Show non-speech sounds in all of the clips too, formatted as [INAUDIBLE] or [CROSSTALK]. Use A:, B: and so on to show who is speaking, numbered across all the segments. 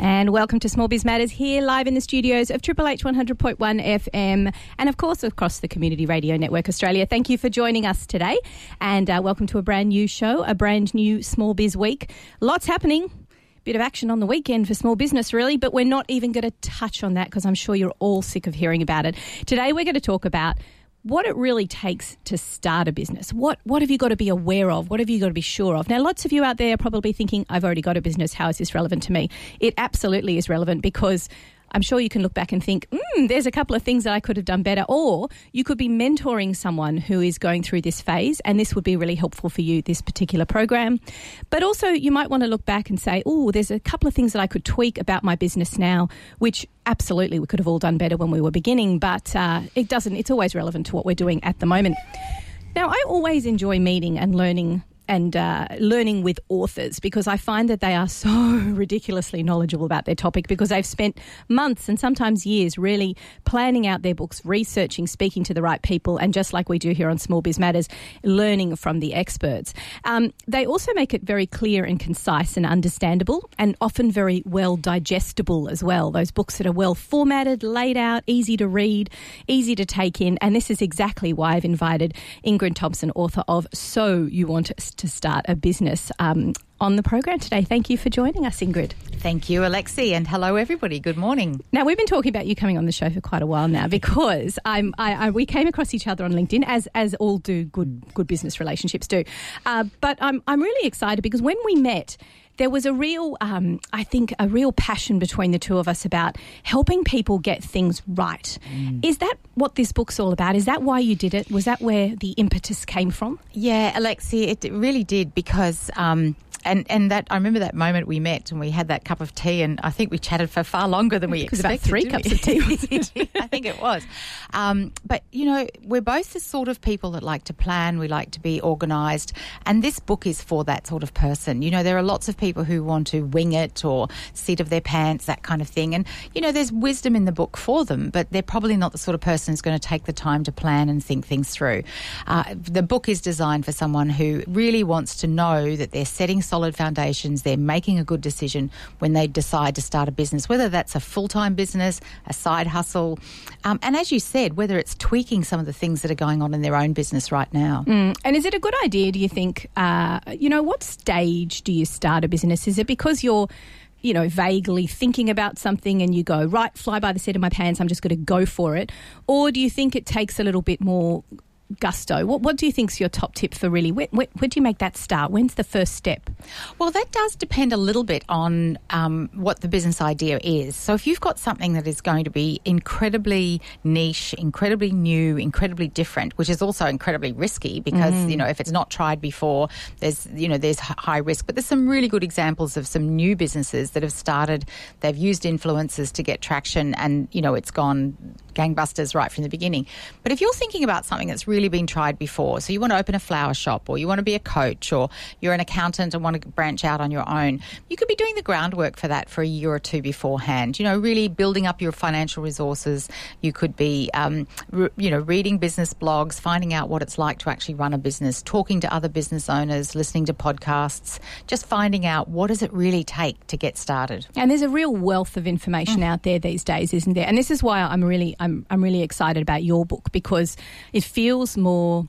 A: And welcome to Small Biz Matters here live in the studios of Triple H 100.1 FM and, of course, across the Community Radio Network Australia. Thank you for joining us today and uh, welcome to a brand new show, a brand new Small Biz Week. Lots happening. Bit of action on the weekend for small business, really, but we're not even going to touch on that because I'm sure you're all sick of hearing about it. Today, we're going to talk about what it really takes to start a business. What what have you got to be aware of? What have you got to be sure of? Now, lots of you out there are probably thinking, "I've already got a business. How is this relevant to me?" It absolutely is relevant because I'm sure you can look back and think, mm, there's a couple of things that I could have done better. Or you could be mentoring someone who is going through this phase, and this would be really helpful for you, this particular program. But also, you might want to look back and say, oh, there's a couple of things that I could tweak about my business now, which absolutely we could have all done better when we were beginning, but uh, it doesn't, it's always relevant to what we're doing at the moment. Now, I always enjoy meeting and learning and uh, learning with authors because I find that they are [LAUGHS] so ridiculously knowledgeable about their topic because they've spent months and sometimes years really planning out their books, researching, speaking to the right people, and just like we do here on Small Biz Matters, learning from the experts. Um, they also make it very clear and concise and understandable and often very well digestible as well. Those books that are well formatted, laid out, easy to read, easy to take in. And this is exactly why I've invited Ingrid Thompson, author of So You Want to start a business um, on the program today. Thank you for joining us, Ingrid.
B: Thank you, Alexi, and hello, everybody. Good morning.
A: Now, we've been talking about you coming on the show for quite a while now because I'm, I, I, we came across each other on LinkedIn, as as all do good good business relationships do. Uh, but I'm I'm really excited because when we met there was a real, um, I think, a real passion between the two of us about helping people get things right. Mm. Is that what this book's all about? Is that why you did it? Was that where the impetus came from?
B: Yeah, Alexi, it really did because. Um, and and that I remember that moment we met and we had that cup of tea and I think we chatted for far longer than we
A: expected.
B: About
A: three cups of tea. [LAUGHS]
B: I think it was. Um, but you know, we're both the sort of people that like to plan. We like to be organised, and this book is for that sort of person. You know, there are lots of people who want to wing it or sit of their pants, that kind of thing. And you know, there's wisdom in the book for them, but they're probably not the sort of person who's going to take the time to plan and think things through. Uh, the book is designed for someone who really wants to know that they're setting solid foundations, they're making a good decision when they decide to start a business, whether that's a full time business, a side hustle, um, and as you said, whether it's tweaking some of the things that are going on in their own business right now.
A: Mm. And is it a good idea, do you think? Uh, you know, what stage do you start a business? Is it because you're you know, vaguely thinking about something and you go, right, fly by the seat of my pants, I'm just going to go for it? Or do you think it takes a little bit more gusto. What, what do you think is your top tip for really? Where, where, where, do you make that start? When's the first step?
B: Well, that does depend a little bit on um, what the business idea is. So, if you've got something that is going to be incredibly niche, incredibly new, incredibly different, which is also incredibly risky because mm. you know if it's not tried before, there's you know there's high risk. But there's some really good examples of some new businesses that have started. They've used influencers to get traction, and you know it's gone gangbusters right from the beginning. But if you're thinking about something that's really been tried before, so you want to open a flower shop or you want to be a coach or you're an accountant and want to branch out on your own, you could be doing the groundwork for that for a year or two beforehand. You know, really building up your financial resources. You could be, um, re- you know, reading business blogs, finding out what it's like to actually run a business, talking to other business owners, listening to podcasts, just finding out what does it really take to get started.
A: And there's a real wealth of information mm. out there these days, isn't there? And this is why I'm really I'm I'm really excited about your book because it feels more.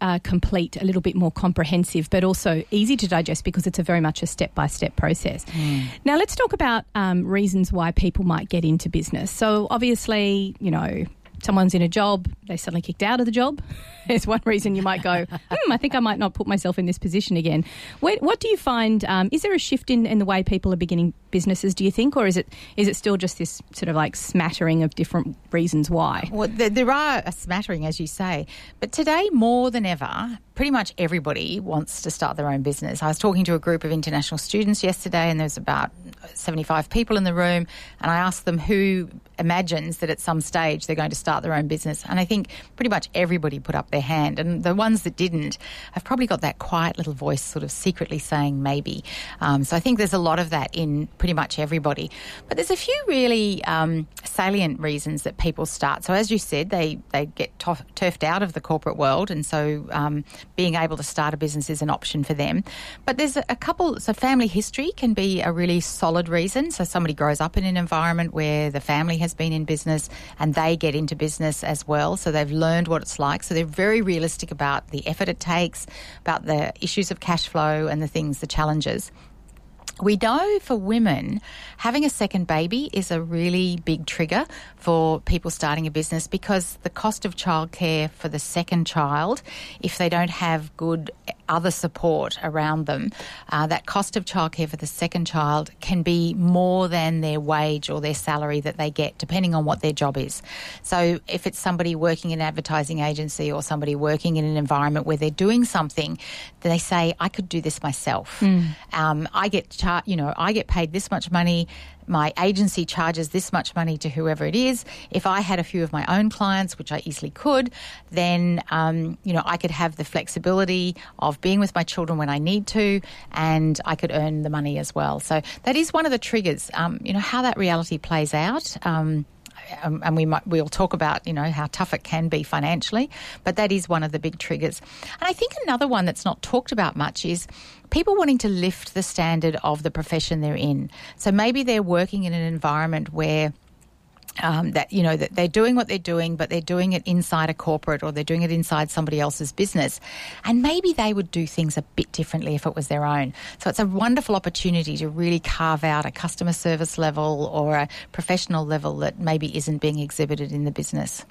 A: Uh, complete, a little bit more comprehensive, but also easy to digest because it's a very much a step by step process. Mm. Now, let's talk about um, reasons why people might get into business. So, obviously, you know, someone's in a job, they suddenly kicked out of the job. [LAUGHS] There's one reason you might go, [LAUGHS] hmm, I think I might not put myself in this position again. What, what do you find? Um, is there a shift in, in the way people are beginning businesses, do you think, or is it is it still just this sort of like smattering of different reasons why?
B: Well, there, there are a smattering, as you say, but today more than ever, pretty much everybody wants to start their own business. I was talking to a group of international students yesterday, and there's about 75 people in the room, and I asked them who imagines that at some stage they're going to start their own business. And I think pretty much everybody put up their hand. And the ones that didn't have probably got that quiet little voice sort of secretly saying maybe. Um, so I think there's a lot of that in pretty much everybody. But there's a few really um, salient reasons that people start. So as you said, they, they get turfed out of the corporate world. And so um, being able to start a business is an option for them. But there's a, a couple, so family history can be a really solid reason. So somebody grows up in an environment where the family has been in business and they get into business as well. So they've learned what it's like. So they're very realistic about the effort it takes, about the issues of cash flow and the things, the challenges. We know for women, having a second baby is a really big trigger for people starting a business because the cost of childcare for the second child, if they don't have good other support around them, uh, that cost of childcare for the second child can be more than their wage or their salary that they get, depending on what their job is. So, if it's somebody working in an advertising agency or somebody working in an environment where they're doing something, they say, "I could do this myself. Mm. Um, I get, char- you know, I get paid this much money." my agency charges this much money to whoever it is. If I had a few of my own clients, which I easily could, then um, you know I could have the flexibility of being with my children when I need to, and I could earn the money as well. So that is one of the triggers. Um, you know how that reality plays out. Um, um, and we might we'll talk about you know how tough it can be financially, but that is one of the big triggers. And I think another one that's not talked about much is people wanting to lift the standard of the profession they're in. So maybe they're working in an environment where um, that you know that they're doing what they're doing, but they're doing it inside a corporate or they're doing it inside somebody else's business, and maybe they would do things a bit differently if it was their own. So it's a wonderful opportunity to really carve out a customer service level or a professional level that maybe isn't being exhibited in the business.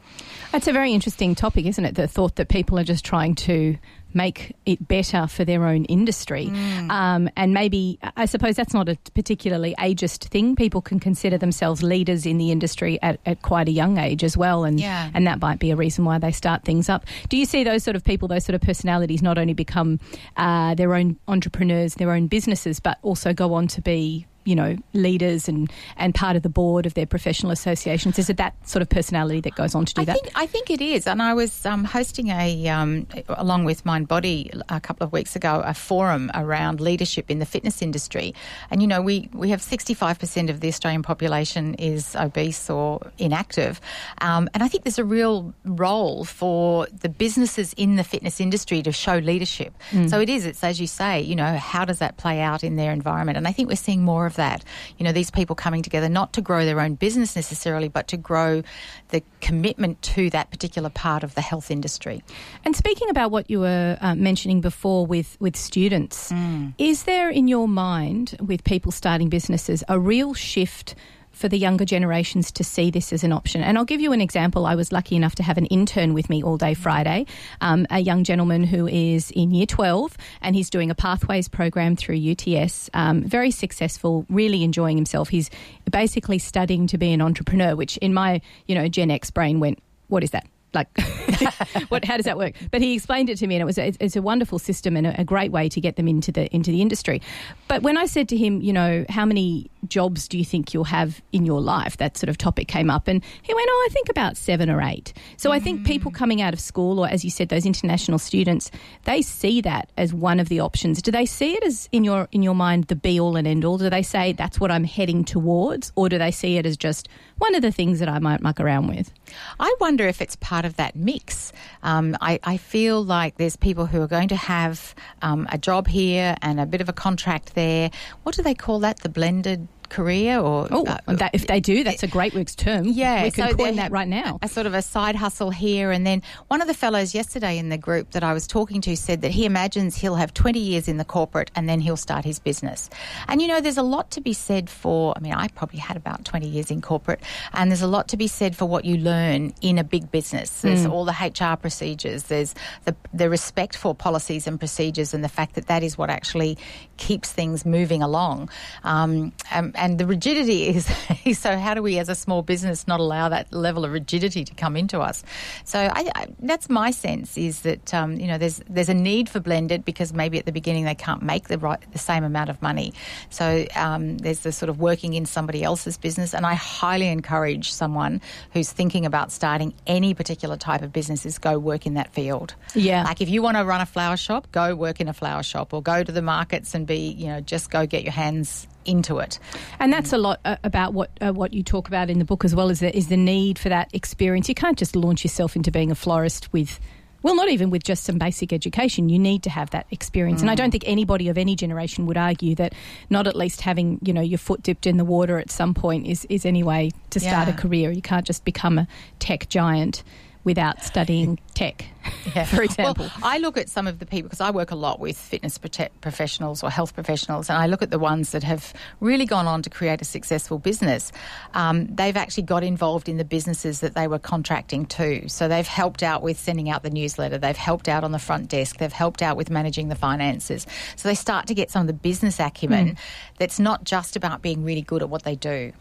A: It's a very interesting topic, isn't it? The thought that people are just trying to make it better for their own industry. Mm. Um, and maybe, I suppose that's not a particularly ageist thing. People can consider themselves leaders in the industry at, at quite a young age as well. And, yeah. and that might be a reason why they start things up. Do you see those sort of people, those sort of personalities, not only become uh, their own entrepreneurs, their own businesses, but also go on to be you know, leaders and, and part of the board of their professional associations? Is it that sort of personality that goes on to do
B: I
A: that?
B: Think, I think it is. And I was um, hosting a, um, along with Mindbody a couple of weeks ago, a forum around leadership in the fitness industry. And, you know, we, we have 65% of the Australian population is obese or inactive. Um, and I think there's a real role for the businesses in the fitness industry to show leadership. Mm. So it is, it's as you say, you know, how does that play out in their environment? And I think we're seeing more of that. You know, these people coming together not to grow their own business necessarily, but to grow the commitment to that particular part of the health industry.
A: And speaking about what you were uh, mentioning before with, with students, mm. is there in your mind, with people starting businesses, a real shift? For the younger generations to see this as an option. And I'll give you an example. I was lucky enough to have an intern with me all day Friday, um, a young gentleman who is in year 12 and he's doing a pathways program through UTS. Um, very successful, really enjoying himself. He's basically studying to be an entrepreneur, which in my, you know, Gen X brain went, what is that? like [LAUGHS] what how does that work but he explained it to me and it was a, it's a wonderful system and a, a, great way to get them into the into the industry but when i said to him you know how many jobs do you think you'll have in your life that sort of topic came up and he went oh i think about 7 or 8 so mm. i think people coming out of school or as you said those international students they see that as one of the options do they see it as in your in your mind the be all and end all do they say that's what i'm heading towards or do they see it as just one of the things that i might muck around with
B: i wonder if it's part part of that mix. Um, I, I, feel like there's people who are going to have um, a job here and a bit of a contract there. What do they call that? The blended career or
A: oh, uh, that, if they do that's a great works term.
B: Yeah
A: we can so coin that right now.
B: a sort of a side hustle here and then one of the fellows yesterday in the group that I was talking to said that he imagines he'll have 20 years in the corporate and then he'll start his business. And you know there's a lot to be said for I mean I probably had about 20 years in corporate and there's a lot to be said for what you learn in a big business. There's mm. all the HR procedures there's the, the respect for policies and procedures and the fact that that is what actually keeps things moving along. Um, um and the rigidity [LAUGHS] is so. How do we, as a small business, not allow that level of rigidity to come into us? So I, I, that's my sense is that um, you know there's there's a need for blended because maybe at the beginning they can't make the right the same amount of money. So um, there's the sort of working in somebody else's business, and I highly encourage someone who's thinking about starting any particular type of business is go work in that field.
A: Yeah,
B: like if you want to run a flower shop, go work in a flower shop, or go to the markets and be you know just go get your hands into it.
A: And that's a lot uh, about what uh, what you talk about in the book as well is the, is the need for that experience. You can't just launch yourself into being a florist with well, not even with just some basic education. You need to have that experience. Mm. And I don't think anybody of any generation would argue that not at least having, you know, your foot dipped in the water at some point is, is any way to start yeah. a career. You can't just become a tech giant without studying tech, [LAUGHS] yeah. for example.
B: Well, I look at some of the people because I work a lot with fitness professionals or health professionals, and I look at the ones that have really gone on to create a successful business. Um, they've actually got involved in the businesses that they were contracting to. So they've helped out with sending out the newsletter, they've helped out on the front desk, they've helped out with managing the finances. So they start to get some of the business acumen mm. that's not just about being really good at what they do.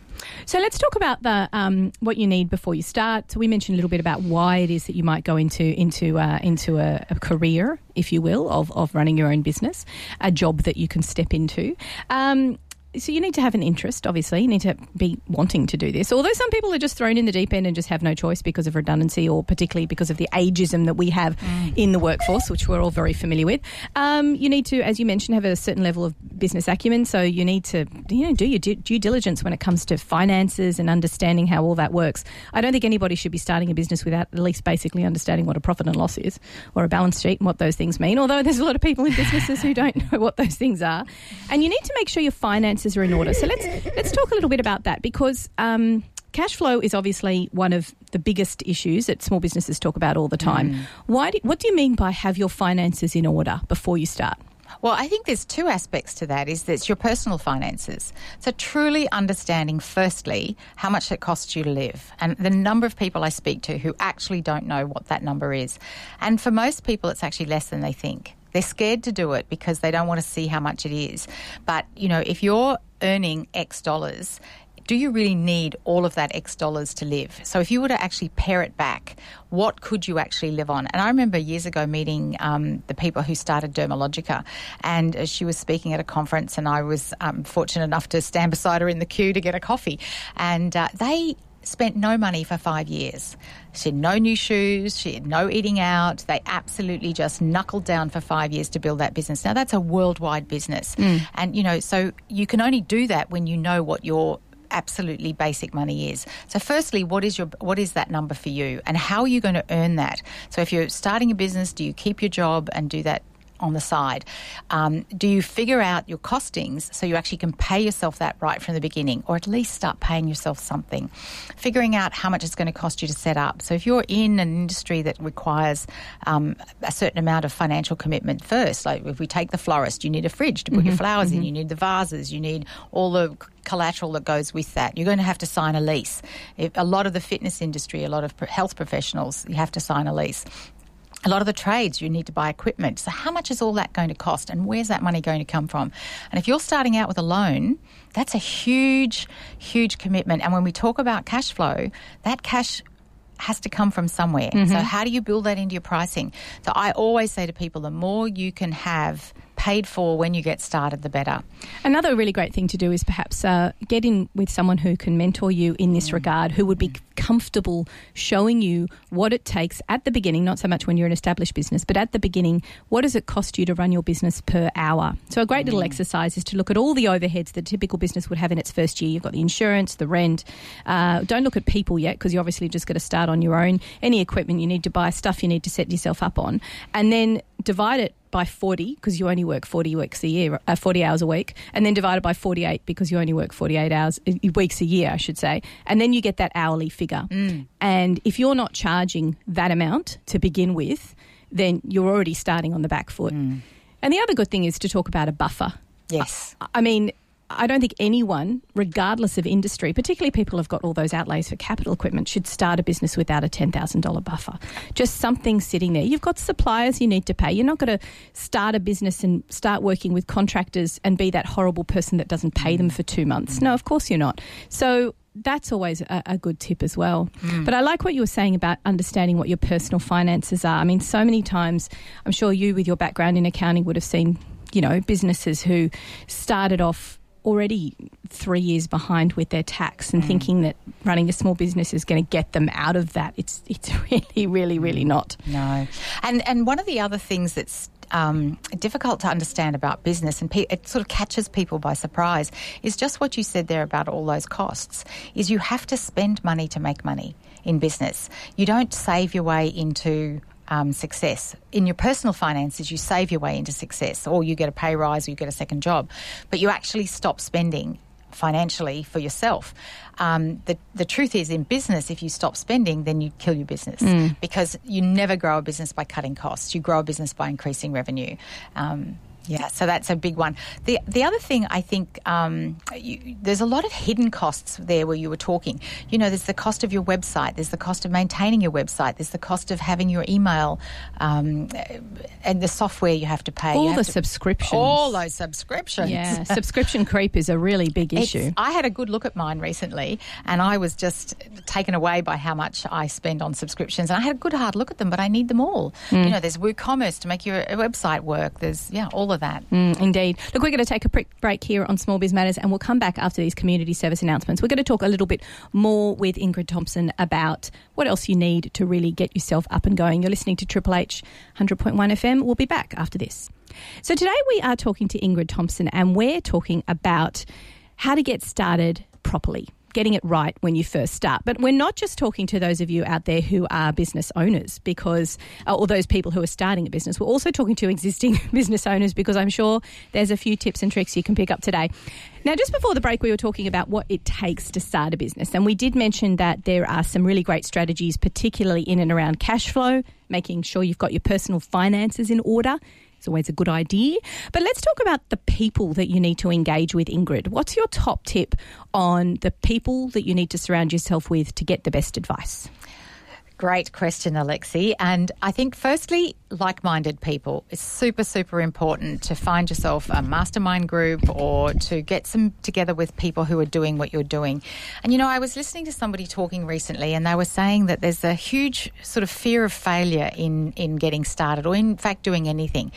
A: So let's talk about the um, what you need before you start. So we mentioned a little bit about why it is that you might go into into uh, into a, a, career, if you will, of, of running your own business, a job that you can step into. Um, so you need to have an interest, obviously. You need to be wanting to do this. Although some people are just thrown in the deep end and just have no choice because of redundancy or particularly because of the ageism that we have mm. in the workforce, which we're all very familiar with. Um, you need to, as you mentioned, have a certain level of business acumen. So you need to, you know, do your due diligence when it comes to finances and understanding how all that works. I don't think anybody should be starting a business without at least basically understanding what a profit and loss is or a balance sheet and what those things mean. Although there's a lot of people in businesses who don't [LAUGHS] know what those things are. And you need to make sure your finances finances are in order. So let's let's talk a little bit about that because. Um, cash flow is obviously one of the biggest issues that small businesses talk about all the time. Mm. Why? Do, what do you mean by have your finances in order before you start?
B: Well, I think there's two aspects to that. Is that it's your personal finances. So truly understanding, firstly, how much it costs you to live, and the number of people I speak to who actually don't know what that number is, and for most people, it's actually less than they think. They're scared to do it because they don't want to see how much it is. But, you know, if you're earning X dollars, do you really need all of that X dollars to live? So, if you were to actually pare it back, what could you actually live on? And I remember years ago meeting um, the people who started Dermalogica, and uh, she was speaking at a conference, and I was um, fortunate enough to stand beside her in the queue to get a coffee. And uh, they spent no money for five years. She had no new shoes, she had no eating out. They absolutely just knuckled down for five years to build that business. Now, that's a worldwide business. Mm. And, you know, so you can only do that when you know what your absolutely basic money is. So firstly, what is your what is that number for you and how are you going to earn that? So if you're starting a business, do you keep your job and do that on the side. Um, do you figure out your costings so you actually can pay yourself that right from the beginning, or at least start paying yourself something? Figuring out how much it's going to cost you to set up. So if you're in an industry that requires um, a certain amount of financial commitment first, like if we take the florist, you need a fridge to put mm-hmm. your flowers mm-hmm. in, you need the vases, you need all the collateral that goes with that. You're going to have to sign a lease. If a lot of the fitness industry, a lot of health professionals, you have to sign a lease a lot of the trades you need to buy equipment. So, how much is all that going to cost, and where's that money going to come from? And if you're starting out with a loan, that's a huge, huge commitment. And when we talk about cash flow, that cash has to come from somewhere. Mm-hmm. So, how do you build that into your pricing? So, I always say to people the more you can have paid for when you get started, the better.
A: Another really great thing to do is perhaps uh, get in with someone who can mentor you in this mm. regard, who would be comfortable showing you what it takes at the beginning, not so much when you're an established business, but at the beginning, what does it cost you to run your business per hour? So, a great little mm. exercise is to look at all the overheads that a typical business would have in its first year. You've got the insurance, the rent. Uh, don't look at people yet because you're obviously just going to start on your own. Any equipment you need to buy, stuff you need to set yourself up on, and then divide it by 40 because you only work 40 weeks a year, uh, 40 hours a week, and then divided by 48 because you only work 48 hours uh, weeks a year, I should say. And then you get that hourly figure. Mm. And if you're not charging that amount to begin with, then you're already starting on the back foot. Mm. And the other good thing is to talk about a buffer.
B: Yes.
A: I, I mean, I don't think anyone, regardless of industry, particularly people who've got all those outlays for capital equipment, should start a business without a $10,000 buffer. Just something sitting there. You've got suppliers you need to pay. You're not going to start a business and start working with contractors and be that horrible person that doesn't pay them for two months. No, of course you're not. So that's always a, a, good tip as well. Mm. But I like what you were saying about understanding what your personal finances are. I mean, so many times, I'm sure you, with your background in accounting, would have seen, you know, businesses who started off already three years behind with their tax and mm. thinking that running a small business is going to get them out of that. It's it's [LAUGHS] really, really, really not.
B: No, and and one of the other things that's um, difficult to understand about business, and pe- it sort of catches people by surprise, is just what you said there about all those costs. Is you have to spend money to make money in business. You don't save your way into um, success. In your personal finances, you save your way into success, or you get a pay rise, or you get a second job, but you actually stop spending financially for yourself. Um, the, the truth is, in business, if you stop spending, then you kill your business mm. because you never grow a business by cutting costs. You grow a business by increasing revenue. Um, yeah, so that's a big one. The the other thing I think um, you, there's a lot of hidden costs there where you were talking. You know, there's the cost of your website, there's the cost of maintaining your website, there's the cost of having your email, um, and the software you have to pay.
A: All
B: the
A: to, subscriptions.
B: All those subscriptions.
A: Yeah, [LAUGHS] subscription creep is a really big issue.
B: It's, I had a good look at mine recently, and I was just taken away by how much I spend on subscriptions. And I had a good hard look at them, but I need them all. Mm. You know, there's WooCommerce to make your website work. There's yeah, all of that.
A: Mm, indeed. Look, we're going to take a quick break here on Small Biz Matters and we'll come back after these community service announcements. We're going to talk a little bit more with Ingrid Thompson about what else you need to really get yourself up and going. You're listening to Triple H 100.1 FM. We'll be back after this. So today we are talking to Ingrid Thompson and we're talking about how to get started properly getting it right when you first start. But we're not just talking to those of you out there who are business owners because, uh, or those people who are starting a business. We're also talking to existing [LAUGHS] business owners because I'm sure there's a few tips and tricks you can pick up today. Now, just before the break, we were talking about what it takes to start a business. And we did mention that there are some really great strategies, particularly in and around cash flow, making sure you've got your personal finances in order it's always a good idea. But let's talk about the people that you need to engage with, Ingrid. What's your top tip on the people that you need to surround yourself with to get the best advice?
B: Great question, Alexi. And I think, firstly, like minded people. It's super, super important to find yourself a mastermind group or to get some together with people who are doing what you're doing. And, you know, I was listening to somebody talking recently and they were saying that there's a huge sort of fear of failure in, in getting started or, in fact, doing anything.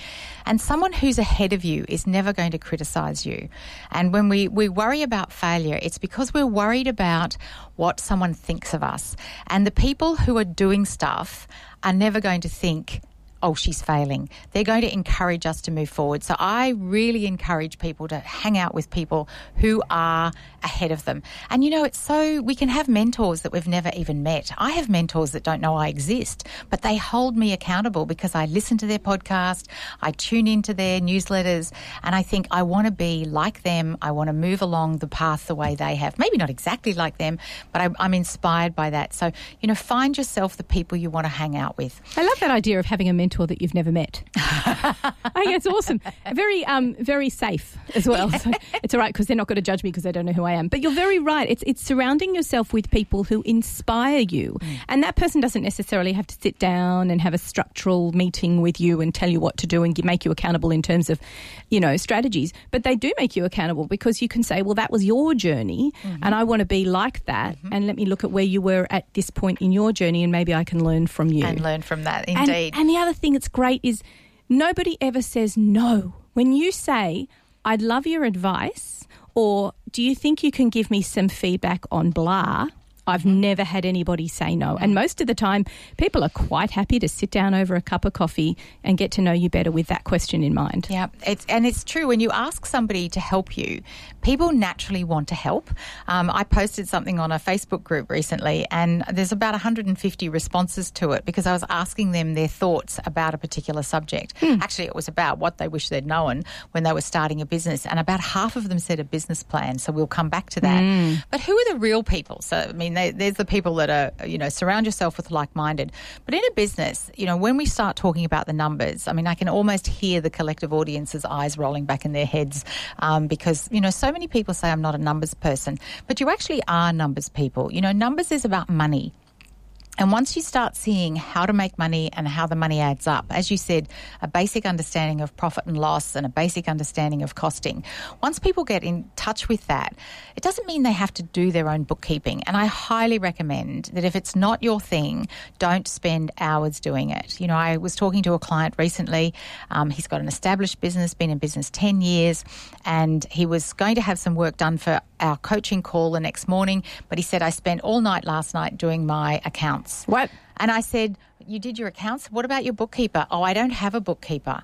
B: And someone who's ahead of you is never going to criticize you. And when we, we worry about failure, it's because we're worried about what someone thinks of us. And the people who are doing stuff are never going to think, oh, she's failing. They're going to encourage us to move forward. So I really encourage people to hang out with people who are ahead of them. And you know, it's so we can have mentors that we've never even met. I have mentors that don't know I exist, but they hold me accountable because I listen to their podcast, I tune into their newsletters, and I think I want to be like them. I want to move along the path the way they have. Maybe not exactly like them, but I, I'm inspired by that. So, you know, find yourself the people you want to hang out with.
A: I love that idea of having a mentor that you've never met. [LAUGHS] I think it's awesome. Very, um, very safe as well. So [LAUGHS] it's all right because they're not going to judge me because they don't know who I am. But you're very right. It's it's surrounding yourself with people who inspire you, mm. and that person doesn't necessarily have to sit down and have a structural meeting with you and tell you what to do and make you accountable in terms of, you know, strategies. But they do make you accountable because you can say, well, that was your journey, mm-hmm. and I want to be like that, mm-hmm. and let me look at where you were at this point in your journey, and maybe I can learn from you
B: and learn from that. Indeed.
A: And, and the other thing that's great is nobody ever says no when you say, "I'd love your advice." Or do you think you can give me some feedback on blah? I've never had anybody say no. And most of the time, people are quite happy to sit down over a cup of coffee and get to know you better with that question in mind.
B: Yeah, it's, and it's true. When you ask somebody to help you, people naturally want to help. Um, I posted something on a Facebook group recently, and there's about 150 responses to it because I was asking them their thoughts about a particular subject. Hmm. Actually, it was about what they wish they'd known when they were starting a business, and about half of them said a business plan. So we'll come back to that. Hmm. But who are the real people? So, I mean, they, there's the people that are, you know, surround yourself with like minded. But in a business, you know, when we start talking about the numbers, I mean, I can almost hear the collective audience's eyes rolling back in their heads um, because, you know, so many people say I'm not a numbers person, but you actually are numbers people. You know, numbers is about money. And once you start seeing how to make money and how the money adds up, as you said, a basic understanding of profit and loss and a basic understanding of costing, once people get in touch with that, it doesn't mean they have to do their own bookkeeping. And I highly recommend that if it's not your thing, don't spend hours doing it. You know, I was talking to a client recently. Um, he's got an established business, been in business 10 years, and he was going to have some work done for our coaching call the next morning. But he said, I spent all night last night doing my accounts.
A: What?
B: And I said, You did your accounts? What about your bookkeeper? Oh, I don't have a bookkeeper.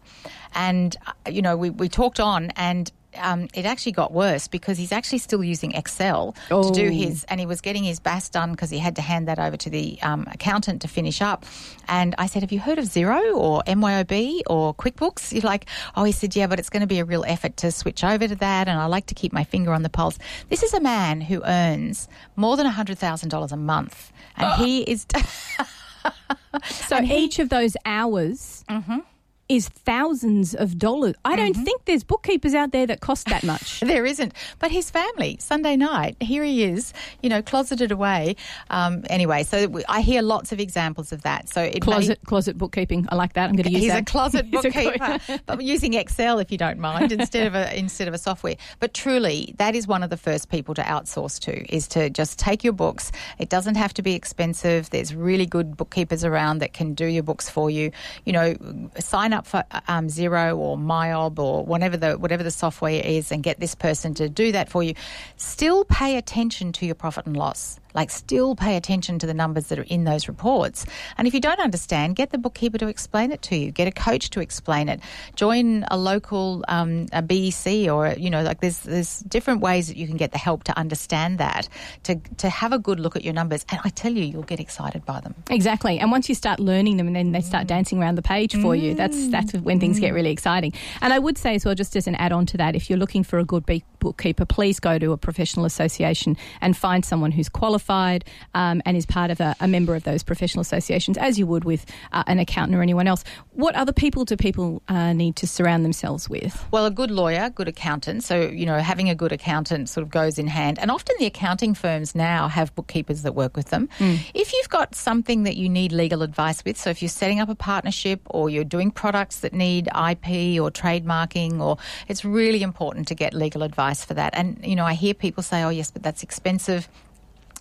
B: And, uh, you know, we, we talked on and um, it actually got worse because he's actually still using Excel oh. to do oh. his, and he was getting his BAS done because he had to hand that over to the um, accountant to finish up. And I said, Have you heard of Xero or MYOB or QuickBooks? You're like, Oh, he said, Yeah, but it's going to be a real effort to switch over to that. And I like to keep my finger on the pulse. This is a man who earns more than $100,000 a month, and he is. [LAUGHS]
A: so each of those hours. Mm-hmm is thousands of dollars. I don't mm-hmm. think there's bookkeepers out there that cost that much. [LAUGHS]
B: there isn't. But his family, Sunday night, here he is, you know, closeted away. Um, anyway, so I hear lots of examples of that. So
A: closet may, closet bookkeeping. I like that. I'm going to use [LAUGHS]
B: he's
A: that.
B: a closet bookkeeper, but using Excel if you don't mind instead of a [LAUGHS] instead of a software. But truly, that is one of the first people to outsource to is to just take your books. It doesn't have to be expensive. There's really good bookkeepers around that can do your books for you. You know, sign up up for um, Xero or MYOB or whatever the whatever the software is and get this person to do that for you. Still pay attention to your profit and loss. Like, still pay attention to the numbers that are in those reports. And if you don't understand, get the bookkeeper to explain it to you. Get a coach to explain it. Join a local um, a BEC or you know, like there's there's different ways that you can get the help to understand that to to have a good look at your numbers. And I tell you, you'll get excited by them.
A: Exactly. And once you start learning them, and then they start mm. dancing around the page for mm. you, that's that's when things get mm. really exciting. And I would say as well, just as an add on to that, if you're looking for a good bookkeeper, please go to a professional association and find someone who's qualified qualified um, and is part of a, a, member of those professional associations, as you would with uh, an accountant or anyone else. What other people do people uh, need to surround themselves with?
B: Well, a good lawyer, good accountant. So, you know, having a good accountant sort of goes in hand. And often the accounting firms now have bookkeepers that work with them. Mm. If you've got something that you need legal advice with, so if you're setting up a partnership or you're doing products that need IP or trademarking, or it's really important to get legal advice for that. And, you know, I hear people say, oh, yes, but that's expensive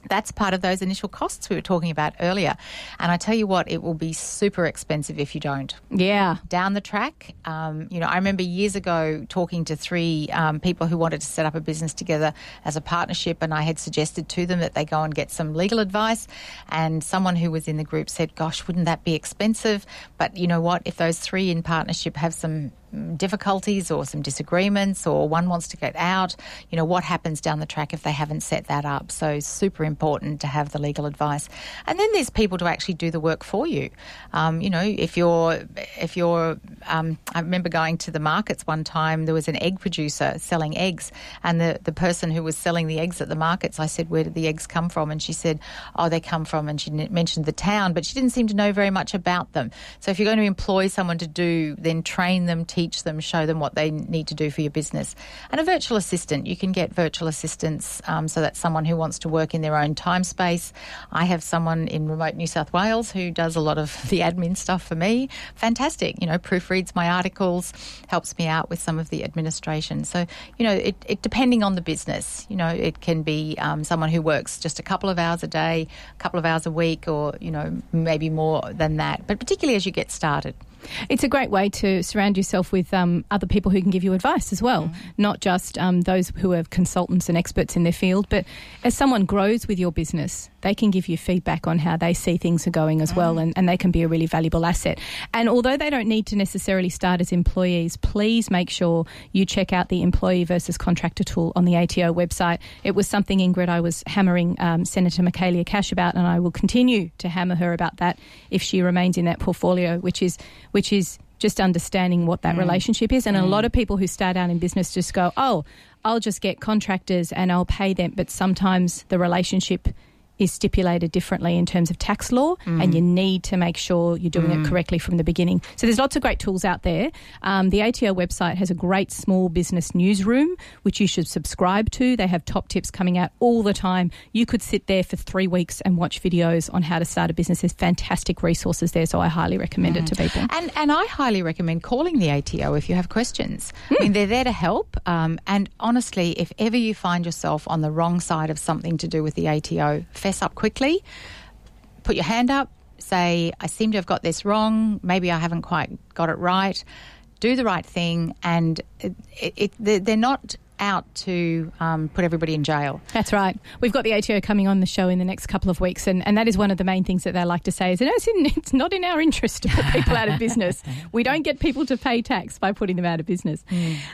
B: that's part of those initial costs we were talking about earlier. And I tell you what, it will be super expensive if you don't.
A: Yeah.
B: Down the track, um, you know, I remember years ago talking to three um, people who wanted to set up a business together as a partnership, and I had suggested to them that they go and get some legal advice. And someone who was in the group said, Gosh, wouldn't that be expensive? But you know what? If those three in partnership have some difficulties or some disagreements or one wants to get out, you know, what happens down the track if they haven't set that up. So super important to have the legal advice. And then there's people to actually do the work for you. Um, you know, if you're, if you're, um, I remember going to the markets one time, there was an egg producer selling eggs and the, the person who was selling the eggs at the markets, I said, where did the eggs come from? And she said, oh, they come from, and she mentioned the town, but she didn't seem to know very much about them. So if you're going to employ someone to do, then train them, teach them, show them what they need to do for your business. And a virtual assistant, you can get virtual assistants. Um, so that's someone who wants to work in their own time space. I have someone in remote New South Wales who does a lot of [LAUGHS] the admin stuff for me. Fantastic. You know, proofreads my articles, helps me out with some of the administration. So, you know, it, it depending on the business, you know, it can be um, someone who works just a couple of hours a day, a couple of hours a week, or, you know, maybe more than that. But particularly as you get started.
A: It's a great way to surround yourself with um, other people who can give you advice as well, mm. not just um, those who are consultants and experts in their field, but as someone grows with your business, they can give you feedback on how they see things are going as mm. well, and, and they can be a really valuable asset. And although they don't need to necessarily start as employees, please make sure you check out the employee versus contractor tool on the ATO website. It was something, Ingrid, I was hammering um, Senator Michaelia Cash about, and I will continue to hammer her about that if she remains in that portfolio, which is which is just understanding what that mm. relationship is. And mm. a lot of people who start out in business just go, oh, I'll just get contractors and I'll pay them. But sometimes the relationship is stipulated differently in terms of tax law, and you need to make sure you're doing it correctly from the beginning. So there's lots of great tools out there. Um, the ATO website has a great small business newsroom, which you should subscribe to. They have top tips coming out all the time. You could sit there for three weeks and watch videos on how to start a business. There's fantastic resources there, so I highly recommend it to people.
B: And and I highly recommend calling the ATO if you have questions. I mean, they're there to help. Um, and honestly, if ever you find yourself on the wrong side of something to do with the ATO, fess up quickly. Put your hand up. Say, I seem to have got this wrong. Maybe I haven't quite got it right. Do the right thing, and it, it, they're not out to um, put everybody in jail.
A: That's right. We've got the ATO coming on the show in the next couple of weeks, and, and that is one of the main things that they like to say is, it's, in, it's not in our interest to put people out of [LAUGHS] business. We don't get people to pay tax by putting them out of business.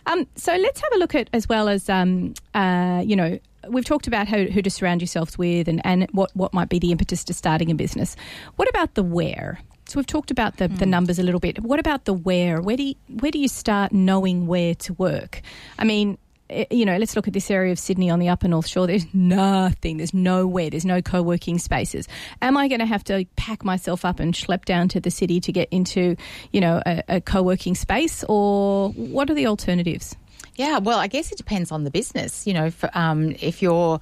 A: Um, so let's have a look at as well as, um, uh, you know, we've talked about how, who to surround yourselves with and, and what, what might be the impetus to starting a business. What about the where? So we've talked about the, the numbers a little bit. What about the where? Where do you, where do you start knowing where to work? I mean, eh, you know, let's look at this area of Sydney on the upper North Shore. There's nothing. There's nowhere. There's no co-working spaces. Am I going to have to pack myself up and schlep down to the city to get into, you know, a, a co-working space, or what are the alternatives?
B: Yeah, well, I guess it depends on the business. You know, for, um, if you're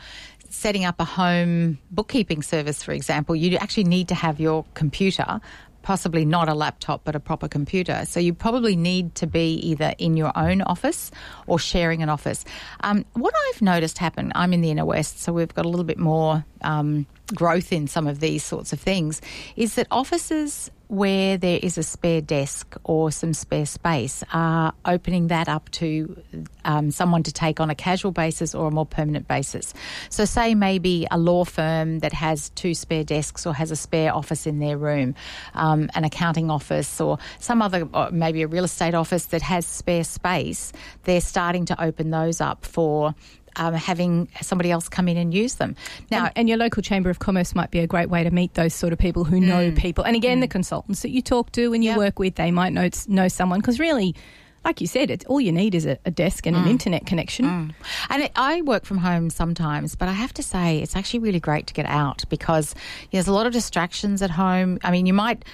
B: setting up a home bookkeeping service, for example, you actually need to have your computer. Possibly not a laptop, but a proper computer. So you probably need to be either in your own office or sharing an office. Um, what I've noticed happen, I'm in the inner west, so we've got a little bit more um, growth in some of these sorts of things, is that offices where there is a spare desk or some spare space are opening that up to um, someone to take on a casual basis or a more permanent basis. So, say maybe a law firm that has two spare desks or has a spare office in their room, um, an accounting office, or some other, or maybe a real estate office that has spare space, they're starting to open those up for um, having somebody else come in and use them. Now,
A: and, and your local chamber of commerce might be a great way to meet those sort of people who know mm. people. And again, the mm. consultants that you talk to and you
B: Yeah.
A: work with, they might know know someone because really. Like you said, it's all you need is a, a desk and an mm. internet connection.
B: And it, I work from home sometimes, but I have to say it's actually really great to get out because there's a lot of distractions at home. I mean, you might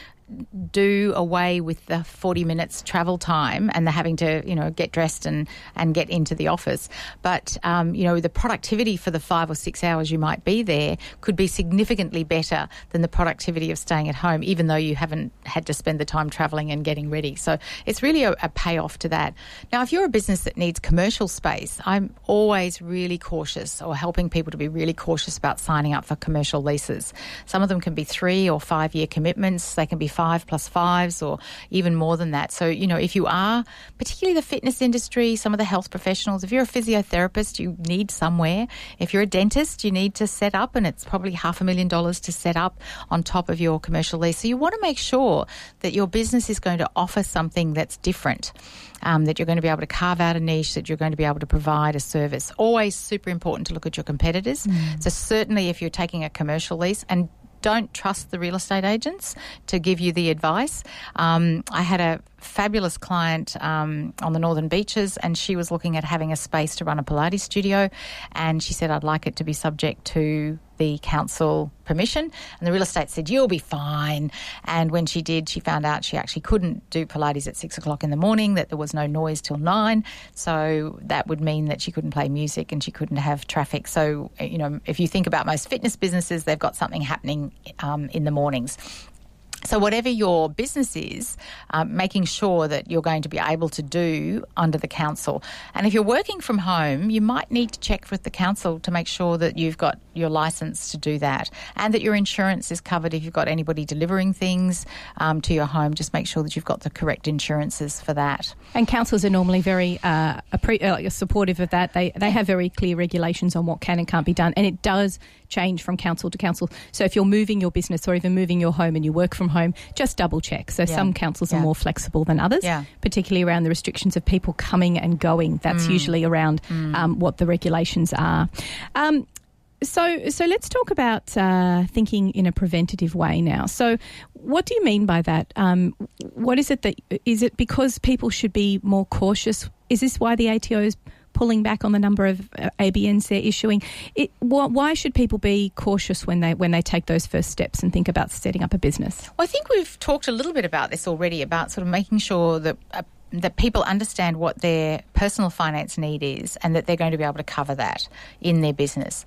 B: do away with the 40 minutes travel time and the having to, you know, get dressed and, and get into the office. But, um, you know, the productivity for the five or six hours you might be there could be significantly better than the productivity of staying at home, even though you haven't had to spend the time traveling and getting ready. So it's really a, a payoff to that. Now, if you're a business that needs commercial space, I'm always really cautious or helping people to be really cautious about signing up for commercial leases. Some of them can be three or five year commitments. They can be five plus fives or even more than that. So, you know, if you are, particularly the fitness industry, some of the health professionals, if you're a physiotherapist, you need somewhere. If you're a dentist, you need to set up, and it's probably half a million dollars to set up on top of your commercial lease. So you want to make sure that your business is going to offer something that's different. Um, that you're going to be able to carve out a niche, that you're going to be able to provide a service. Always super important to look at your competitors. So, certainly, if you're taking a commercial lease, and don't trust the real estate agents to give you the advice. Um, I had a fabulous client um, on the Northern Beaches, and she was looking at having a space to run a Pilates studio. And she said, I'd like it to be subject to the council permission. And the real estate said, You'll be fine. And when she did, she found out she actually couldn't do Pilates at six o'clock in the morning, that there was no noise till nine. So that would mean that she couldn't play music and she couldn't have traffic. So, you know, if you think about most fitness businesses, they've got something happening um, in the mornings. So, whatever your business is, um, making sure that you're going to be able to do under the council. And if you're working from home, you might need to check with the council to make sure that you've got your license to do that and that your insurance is covered if you've got anybody delivering things um, to your home. Just make sure that you've got the correct insurances for that.
A: And councils are normally very uh, appre- uh, supportive of that. They they have very clear regulations on what can and can't be done, and it does change from council to council. So if you're moving your business or even moving your home and you work from home, just double check. So
B: Yeah.
A: some councils are more flexible than others,
B: Yeah.
A: particularly around the restrictions of people coming and going. That's
B: Mm.
A: usually around um, what the regulations are. Um, so, so let's talk about uh, thinking in a preventative way now. So, what do you mean by that? Um, what is it that is it because people should be more cautious? Is this why the ATO is pulling back on the number of uh, ABNs they're issuing. It, wh- why should people be cautious when they when they take those first steps and think about setting up a business?
B: Well, I think we've talked a little bit about this already about sort of making sure that. Uh, that people understand what their personal finance need is and that they're going to be able to cover that in their business.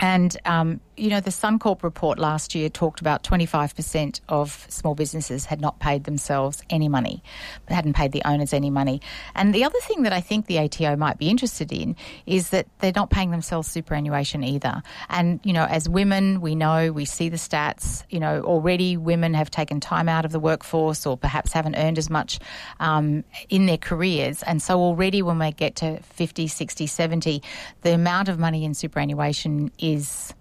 B: And um, you know, the Suncorp report last year talked about 25% of small businesses had not paid themselves any money, hadn't paid the owners any money. And the other thing that I think the ATO might be interested in is that they're not paying themselves superannuation either. And, you know, as women, we know, we see the stats, you know, already women have taken time out of the workforce or perhaps haven't earned as much um, in their careers. And so already when we get to 50, 60, 70, the amount of money in superannuation is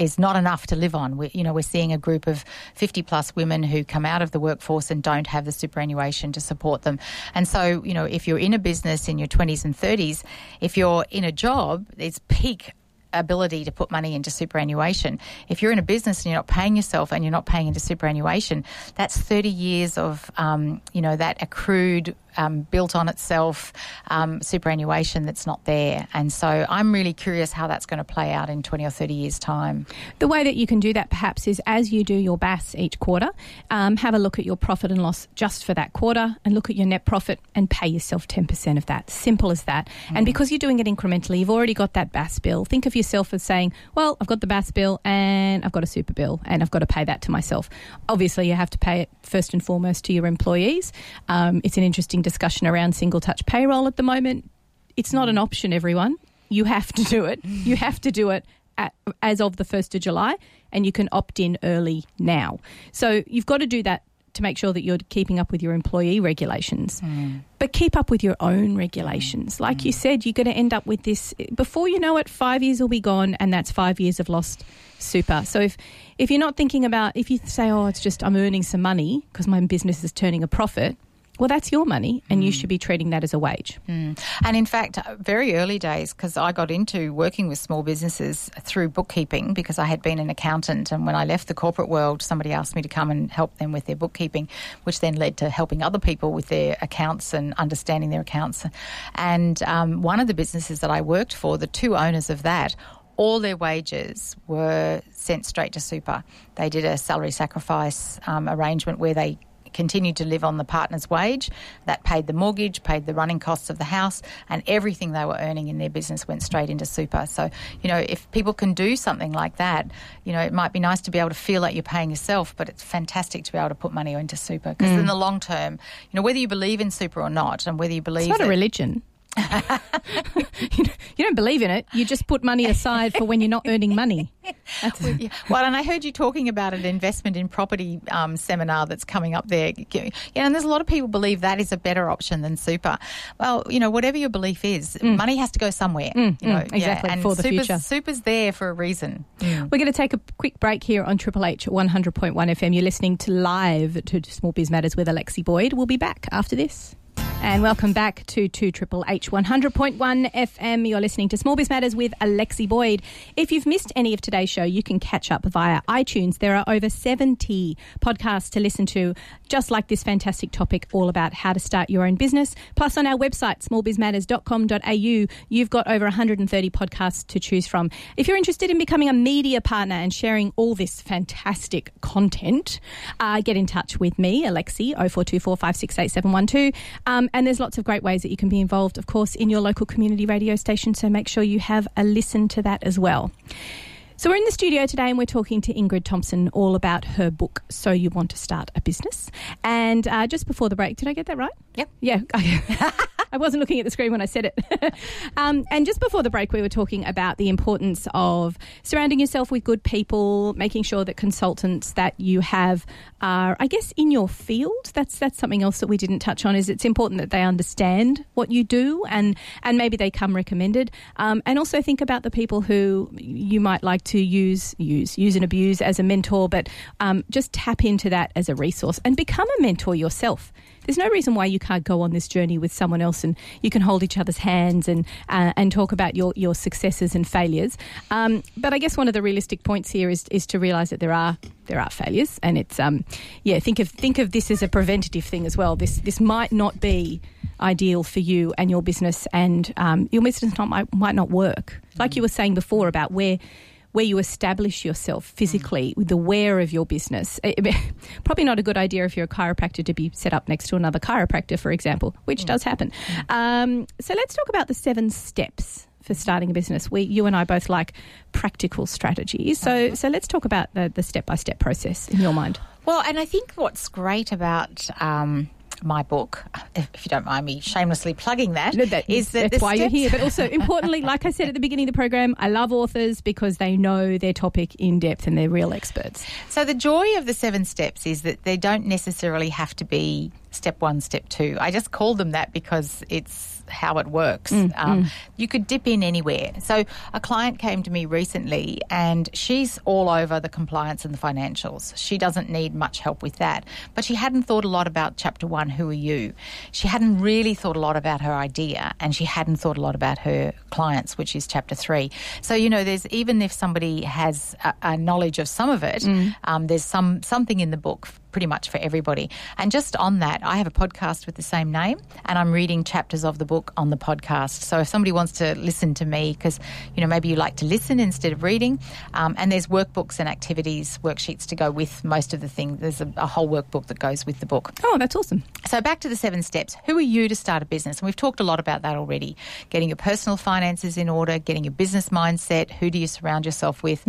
B: is not enough to live on. We, you know, we're seeing a group of 50 plus women who come out of the workforce and don't have the superannuation to support them. And so, you know, if you're in a business in your 20s and 30s, if you're in a job, it's peak ability to put money into superannuation. If you're in a business and you're not paying yourself and you're not paying into superannuation, that's 30 years of, um, you know, that accrued um, built on itself um, superannuation that's not there. And so I'm really curious how that's going to play out in 20 or 30 years' time.
A: The way that you can do that perhaps is as you do your BAS each quarter, um, have a look at your profit and loss just for that quarter and look at your net profit and pay yourself 10% of that. Simple as that. Mm. And because you're doing it incrementally, you've already got that BAS bill. Think of yourself as saying, well, I've got the BAS bill and I've got a super bill and I've got to pay that to myself. Obviously, you have to pay it first and foremost to your employees. Um, it's an interesting discussion around single touch payroll at the moment. It's not an option, everyone. You have to do it. You have to do it at, as of the 1st of July, and you can opt in early now. So you've got to do that to make sure that you're keeping up with your employee regulations. Mm. But keep up with your own regulations. Like mm. you said, you're going to end up with this before you know it, five years will be gone, and that's five years of lost super. So if if you're not thinking about if you say, oh, it's just I'm earning some money because my business is turning a profit, well, that's your money, and mm. you should be treating that as a wage.
B: Mm. And in fact, uh, very early days, because I got into working with small businesses through bookkeeping because I had been an accountant. And when I left the corporate world, somebody asked me to come and help them with their bookkeeping, which then led to helping other people with their accounts and understanding their accounts. And um, one of the businesses that I worked for, the two owners of that, all their wages were sent straight to super. They did a salary sacrifice um, arrangement where they continued to live on the partner's wage. That paid the mortgage, paid the running costs of the house, and everything they were earning in their business went straight into super. So, you know, if people can do something like that, you know, it might be nice to be able to feel like you're paying yourself, but it's fantastic to be able to put money into super because mm. in the long term, you know, whether you believe in super or not, and whether you believe
A: it's not a religion. [LAUGHS] you don't believe in it. You just put money aside for when you're not earning money.
B: Well, yeah. well, and I heard you talking about an investment in property um, seminar that's coming up there. Yeah, and there's a lot of people believe that is a better option than super. Well, you know, whatever your belief is, mm. money has to go somewhere.
A: Mm,
B: you know,
A: mm, exactly
B: yeah, and
A: for the
B: super's,
A: future.
B: Super's there for a reason.
A: Mm. We're going to take a quick break here on Triple H 100.1 FM. You're listening to live to Small Biz Matters with Alexi Boyd. We'll be back after this. And welcome back to 2 Triple H 100.1 FM. You're listening to Small Biz Matters with Alexi Boyd. If you've missed any of today's show, you can catch up via iTunes. There are over 70 podcasts to listen to, just like this fantastic topic all about how to start your own business. Plus, on our website, smallbizmatters.com.au, you've got over 130 podcasts to choose from. If you're interested in becoming a media partner and sharing all this fantastic content, uh, get in touch with me, Alexi, 0424 568 um, and there's lots of great ways that you can be involved, of course, in your local community radio station. So make sure you have a listen to that as well. So we're in the studio today and we're talking to Ingrid Thompson all about her book, So You Want to Start a Business. And uh, just before the break, did I get that right?
B: Yep.
A: Yeah. [LAUGHS] I wasn't looking at the screen when I said it. [LAUGHS] um, and just before the break, we were talking about the importance of surrounding yourself with good people, making sure that consultants that you have are, I guess, in your field. That's that's something else that we didn't touch on. Is it's important that they understand what you do and and maybe they come recommended. Um, and also think about the people who you might like to use use use and abuse as a mentor, but um, just tap into that as a resource and become a mentor yourself there's no reason why you can't go on this journey with someone else and you can hold each other's hands and uh, and talk about your, your successes and failures. Um, but I guess one of the realistic points here is is to realise that there are there are failures, and it's um yeah think of think of this as a preventative thing as well. This this might not be ideal for you and your business, and um, your business not, might, might not work. Like you were saying before about where where you establish yourself physically with the where of your business. [LAUGHS] Probably not a good idea if you're a chiropractor to be set up next to another chiropractor, for example, which does happen. Um, so let's talk about the seven steps for starting a business. We, you and I both like practical strategies. So, so let's talk about the, the step-by-step process in your mind.
B: Well, and I think what's great about um, my book, if, if you don't mind me shamelessly plugging that,
A: No, that-
B: is that
A: that's why you're here. But also, importantly, like I said at the beginning of the program, I love authors because they know their topic in depth and they're real experts.
B: So the joy of the seven steps is that they don't necessarily have to be step one, step two. I just call them that because it's how it works. um, You could dip in anywhere. So a client came to me recently and she's all over the compliance and the financials. She doesn't need much help with that. But she hadn't thought a lot about chapter one, who are you? She hadn't really thought a lot about her idea and she hadn't thought a lot about her clients, which is chapter three. So, you know, there's even if somebody has a, a knowledge of some of it, um, there's some something in the book pretty much for everybody. And just on that, I have a podcast with the same name, and I'm reading chapters of the book on the podcast. So if somebody wants to listen to me, because you know maybe you like to listen instead of reading, um, and there's workbooks and activities, worksheets to go with most of the things. There's a, a whole workbook that goes with the book.
A: Oh, that's awesome.
B: So back to the seven steps. Who are you to start a business? And we've talked a lot about that already. Getting your personal finances in order, getting your business mindset, who do you surround yourself with?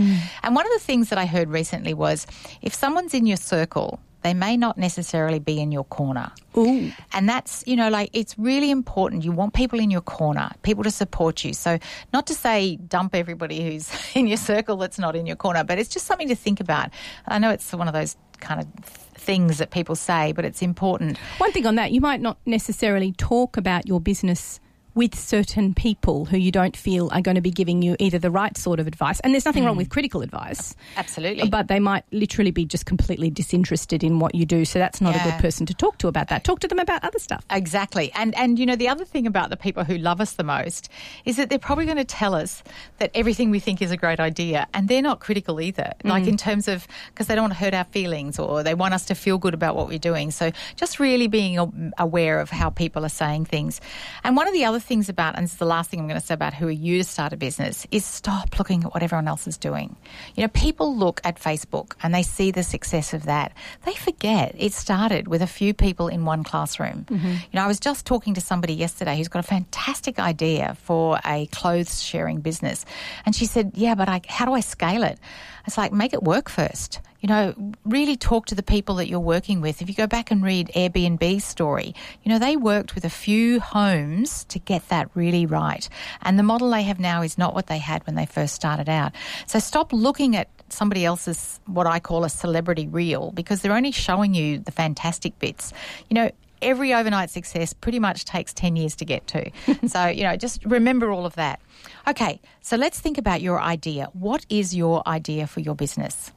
B: And one of the things that I heard recently was if someone's in your circle, they may not necessarily be in your corner.
A: Ooh.
B: And that's, you know, like it's really important. You want people in your corner, people to support you. So, not to say dump everybody who's [LAUGHS] in your circle that's not in your corner, but it's just something to think about. I know it's one of those kind of things that people say, but it's important.
A: One thing on that, you might not necessarily talk about your business with certain people who you don't feel are going to be giving you either the right sort of advice, and there's nothing wrong mm. with critical advice,
B: Absolutely.
A: but they might literally be just completely disinterested in what you do. So that's not a good person to talk to about that. Talk to them about other stuff.
B: Exactly. And and you know the other thing about the people who love us the most is that they're probably going to tell us that everything we think is a great idea and they're not critical either. Like mm. in terms of because they don't want to hurt our feelings or they want us to feel good about what we're doing. So just really being aware of how people are saying things. And one of the other things about and this is the last thing I'm going to say about who are you to start a business is stop looking at what everyone else is doing. You know, people look at Facebook and they see the success of that. They forget it started with a few people in one classroom. Mm-hmm. You know, I was just talking to somebody yesterday who's got a fantastic idea for a clothes sharing business. And she said, Yeah, but I, how do I scale it? It's like, make it work first. You know, really talk to the people that you're working with. If you go back and read Airbnb's story, you know, they worked with a few homes to get that really right. And the model they have now is not what they had when they first started out. So stop looking at somebody else's, what I call a celebrity reel, because they're only showing you the fantastic bits. You know, every overnight success pretty much takes 10 years to get to. [LAUGHS] so, you know, just remember all of that. Okay, so let's think about your idea. What is your idea for your business?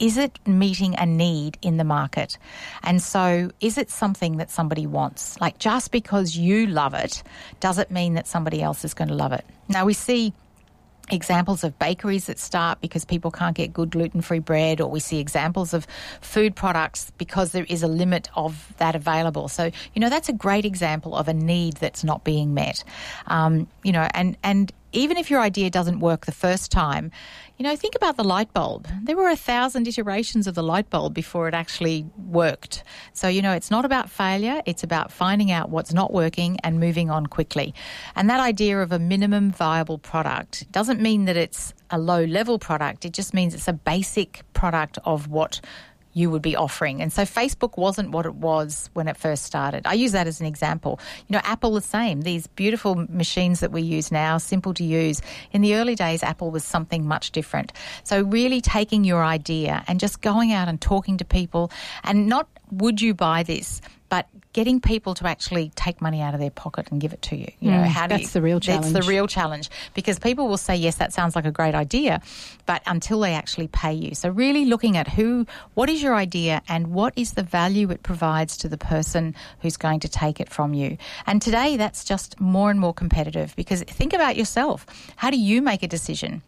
B: Is it meeting a need in the market? And so, is it something that somebody wants? Like, just because you love it, does it mean that somebody else is going to love it? Now, we see examples of bakeries that start because people can't get good gluten free bread, or we see examples of food products because there is a limit of that available. So, you know, that's a great example of a need that's not being met. Um, you know, and, and even if your idea doesn't work the first time, you know, think about the light bulb. There were a thousand iterations of the light bulb before it actually worked. So, you know, it's not about failure, it's about finding out what's not working and moving on quickly. And that idea of a minimum viable product doesn't mean that it's a low level product, it just means it's a basic product of what you would be offering. And so Facebook wasn't what it was when it first started. I use that as an example. You know, Apple the same. These beautiful machines that we use now, simple to use. In the early days, Apple was something much different. So really taking your idea and just going out and talking to people and not would you buy this, but getting people to actually take money out of their pocket and give it to you. You know,
A: Mm,
B: how do
A: that's
B: you,
A: the real challenge.
B: That's the real challenge because people will say, yes, that sounds like a great idea, but until they actually pay you. So really looking at who, what is your idea and what is the value it provides to the person who's going to take it from you. And today that's just more and more competitive because think about yourself. How do you make a decision?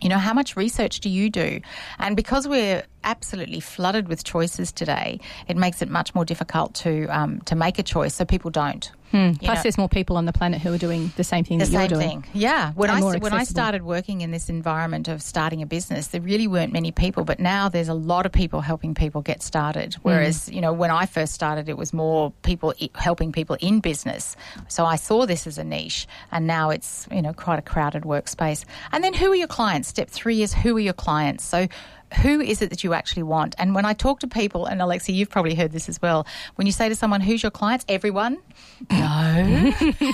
B: You know, how much research do you do? And because we're absolutely flooded with choices today, it makes it much more difficult to um, to make a choice. So people don't.
A: Mm. Plus, know, there's more people on the planet who are doing the same thing
B: the
A: that
B: same
A: you're
B: doing.
A: Thing.
B: Yeah. When I when I started working in this environment of starting a business, there really weren't many people, but now there's a lot of people helping people get started. Whereas mm. you know when I first started, it was more people helping people in business. So I saw this as a niche, and now it's you know quite a crowded workspace. And then who are your clients? Step three is who are your clients. So who is it that you actually want? And when I talk to people, and Alexi, you've probably heard this as well, when you say to someone, who's your clients? Everyone? No. [LAUGHS] Even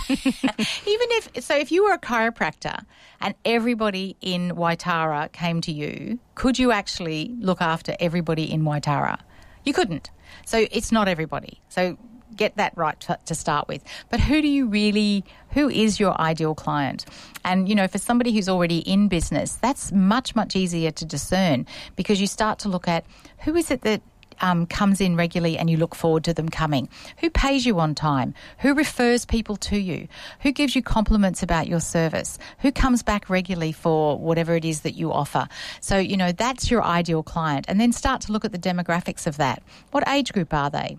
B: if, so if you were a chiropractor and everybody in Waitara came to you, could you actually look after everybody in Waitara? You couldn't. So it's not everybody. So get that right to, to, start with. But who do you really, who is your ideal client? And, you know, for somebody who's already in business, that's much, much easier to discern because you start to look at who is it that um, comes in regularly and you look forward to them coming? Who pays you on time? Who refers people to you? Who gives you compliments about your service? Who comes back regularly for whatever it is that you offer? So, you know, that's your ideal client. And then start to look at the demographics of that. What age group are they?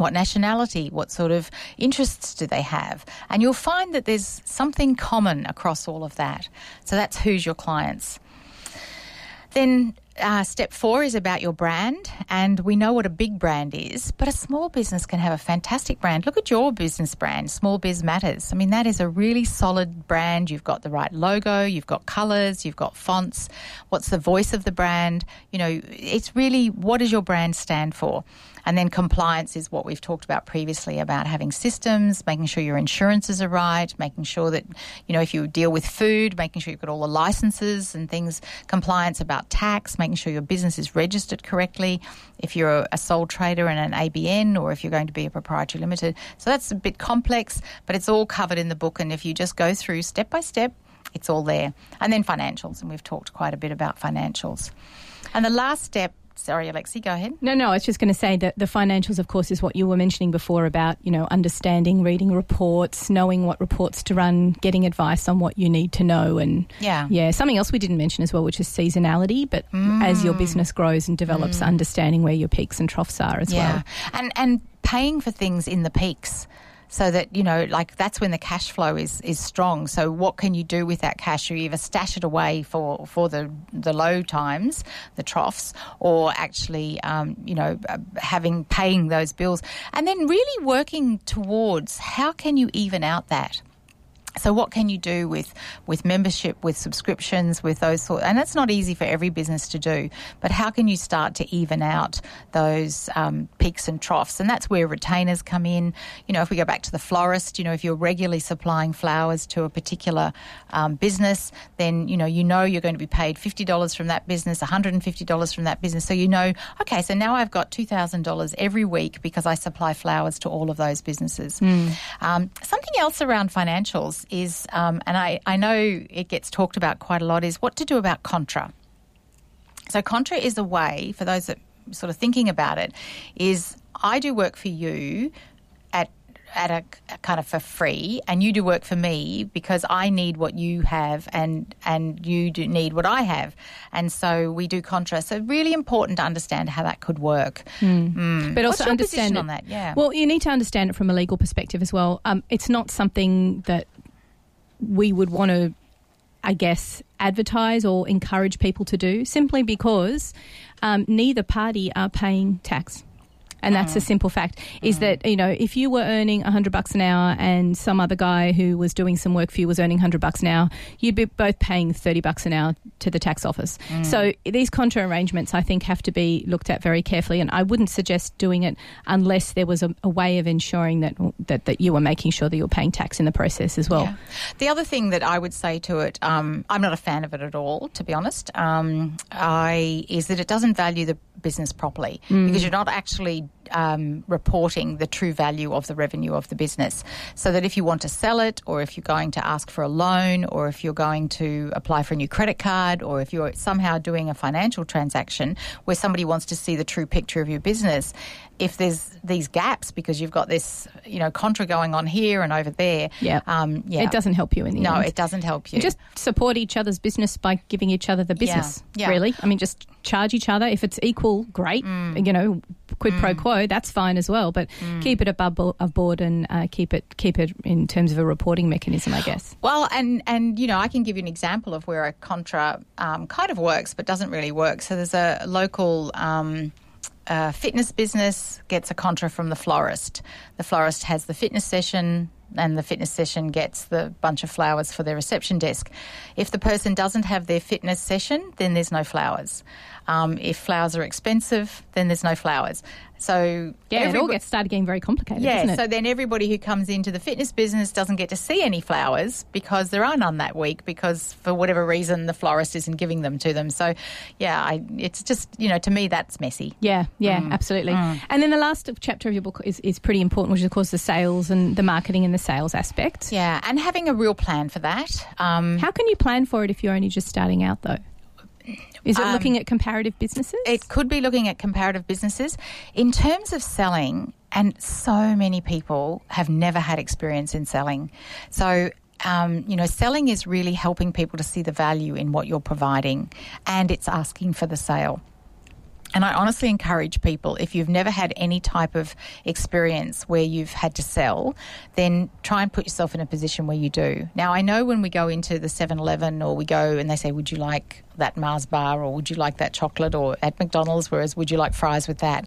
B: What nationality, what sort of interests do they have? And you'll find that there's something common across all of that. So that's who's your clients. Then uh, step four is about your brand, and we know what a big brand is, but a small business can have a fantastic brand. Look at your business brand, Small Biz Matters. I mean, that is a really solid brand. You've got the right logo, you've got colours, you've got fonts. What's the voice of the brand? You know, it's really what does your brand stand for? And then compliance is what we've talked about previously about having systems, making sure your insurances are right, making sure that, you know, if you deal with food, making sure you've got all the licenses and things, compliance about tax, making sure your business is registered correctly, if you're a sole trader and an ABN or if you're going to be a proprietary limited. So that's a bit complex, but it's all covered in the book. And if you just go through step by step, it's all there. And then financials, and we've talked quite a bit about financials. And the last step Sorry, Alexi, go ahead.
A: No, no, I was just going to say that the financials, of course, is what you were mentioning before about, you know, understanding, reading reports, knowing what reports to run, getting advice on what you need to know. And
B: yeah,
A: yeah something else we didn't mention as well, which is seasonality. But mm. as your business grows and develops, mm. understanding where your peaks and troughs are as yeah. well.
B: And, and paying for things in the peaks so that you know like that's when the cash flow is is strong. So what can you do with that cash? You either stash it away for for the the low times the troughs or actually um, you know uh, having paying those bills. And then really working towards how can you even out that so what can you do with with membership with subscriptions with those sort and that's not easy for every business to do but how can you start to even out those um, peaks and troughs? And that's where retainers come in. You know if we go back to the florist you know if you're regularly supplying flowers to a particular um, business then you know you know you're going to be paid $50 from that business $150 from that business. So you know okay so now I've got $2,000 every week because I supply flowers to all of those businesses. Mm. um, something else around financials is, um, and I, I know it gets talked about quite a lot, is what to do about contra. So contra is a way for those that sort of thinking about it is I do work for you at at a, a, kind of for free, and you do work for me because I need what you have, and and you do need what I have, and so we do contra. So really important to understand how that could work.
A: Mm. Mm. But also understand
B: it, on that. Yeah.
A: Well, you need to understand it from a legal perspective as well. Um, it's not something that we would want to, I guess, advertise or encourage people to do simply because um, neither party are paying tax and that's mm. a simple fact. Is mm. that you know if you were earning hundred bucks an hour and some other guy who was doing some work for you was earning hundred bucks an hour, you'd be both paying thirty bucks an hour to the tax office. Mm. So these contra arrangements, I think, have to be looked at very carefully, and I wouldn't suggest doing it unless there was a, a way of ensuring that, that that you were making sure that you're paying tax in the process as well. Yeah.
B: The other thing that I would say to it, um, I'm not a fan of it at all, to be honest. Um, I is that it doesn't value the business properly mm. because you're not actually um, reporting the true value of the revenue of the business. So that if you want to sell it, or if you're going to ask for a loan, or if you're going to apply for a new credit card, or if you're somehow doing a financial transaction where somebody wants to see the true picture of your business, if there's these gaps because you've got this, you know, contra going on here and over there,
A: Yeah.
B: um, yeah,
A: It doesn't help you in the
B: No,
A: end.
B: it doesn't help you.
A: Just support each other's business by giving each other the business.
B: yeah.
A: Really, I mean, just charge each other. If it's equal, great.
B: Mm.
A: You know, quid pro quo, that's fine as well. But keep it above bo- board and uh, keep it keep it in terms of a reporting mechanism, I guess.
B: Well, and and you know, I can give you an example of where a contra um, kind of works, but doesn't really work. So there's a local. Um, uh, fitness business gets a contra from the florist. The florist has the fitness session, and the fitness session gets the bunch of flowers for their reception desk. If the person doesn't have their fitness session, then there's no flowers. Um, if flowers are expensive, then there's no flowers. So
A: Yeah, it all gets started getting very complicated,
B: yeah, so then everybody who comes into the fitness business doesn't get to see any flowers because there are none that week because for whatever reason the florist isn't giving them to them. So, yeah, I, it's just, you know, to me that's messy.
A: Yeah, yeah,
B: Mm.
A: absolutely. And then the last chapter of your book is, is pretty important, which is, of course, the sales and the marketing and the sales aspect.
B: Yeah, and having a real plan for that. Um,
A: How can you plan for it if you're only just starting out, though? Is it
B: Um,
A: looking at comparative businesses?
B: It could be looking at comparative businesses. In terms of selling, and so many people have never had experience in selling. So, um, you know, selling is really helping people to see the value in what you're providing, and it's asking for the sale. And I honestly encourage people if you've never had any type of experience where you've had to sell, then try and put yourself in a position where you do. Now, I know when we go into the 7 Eleven or we go and they say, Would you like that Mars bar or would you like that chocolate or at McDonald's, whereas would you like fries with that?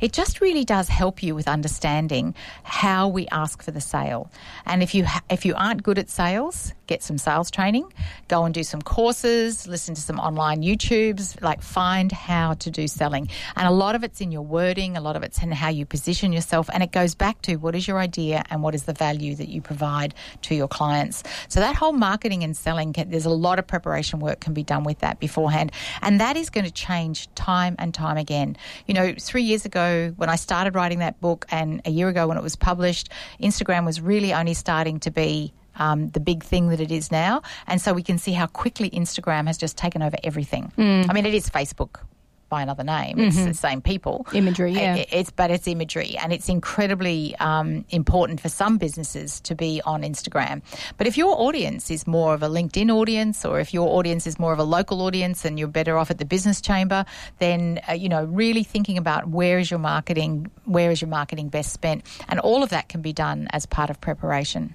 B: It just really does help you with understanding how we ask for the sale. And if you, ha- if you aren't good at sales, get some sales training, go and do some courses, listen to some online YouTubes, like find how to do selling. And a lot of it's in your wording, a lot of it's in how you position yourself, and it goes back to what is your idea and what is the value that you provide to your clients. So that whole marketing and selling, can, there's a lot of preparation work can be done with that beforehand, and that is going to change time and time again. You know, three years ago when I started writing that book, and a year ago when it was published, Instagram was really only starting to be um, the big thing that it is now. And so we can see how quickly Instagram has just taken over everything. I mean, it is Facebook by another name. It's the same people.
A: Imagery, yeah.
B: I- It's but it's imagery, and it's incredibly um, important for some businesses to be on Instagram. But if your audience is more of a LinkedIn audience, or if your audience is more of a local audience, and you're better off at the business chamber, then uh, you know really thinking about where is your marketing, where is your marketing best spent, and all of that can be done as part of preparation.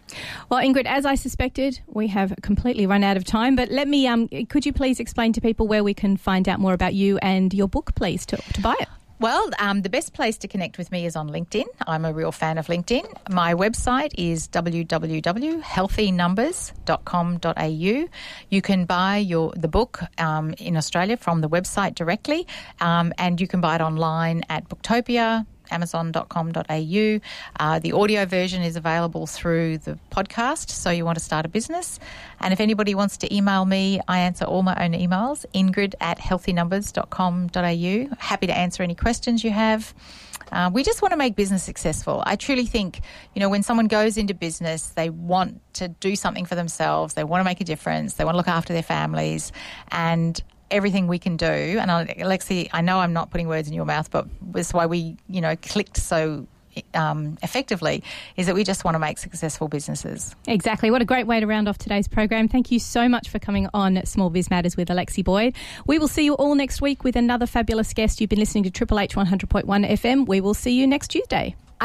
A: Well, Ingrid, as I suspected, we have completely run out of time. But let me, um, could you please explain to people where we can find out more about you and your book, please, to, to buy it?
B: Well, um, the best place to connect with me is on LinkedIn. I'm a real fan of LinkedIn. My website is www.healthynumbers.com.au. You can buy your the book um, in Australia from the website directly, um, and you can buy it online at Booktopia. Amazon.com.au. Uh, the audio version is available through the podcast, so you want to start a business. And if anybody wants to email me, I answer all my own emails, ingrid at healthynumbers.com.au. Happy to answer any questions you have. Uh, we just want to make business successful. I truly think, you know, when someone goes into business, they want to do something for themselves, they want to make a difference, they want to look after their families, and everything we can do. And Alexi, I know I'm not putting words in your mouth, but that's why we, you know, clicked so um, effectively is that we just want to make successful businesses.
A: Exactly. What a great way to round off today's program. Thank you so much for coming on Small Biz Matters with Alexi Boyd. We will see you all next week with another fabulous guest. You've been listening to Triple H 100.1 FM. We will see you next Tuesday.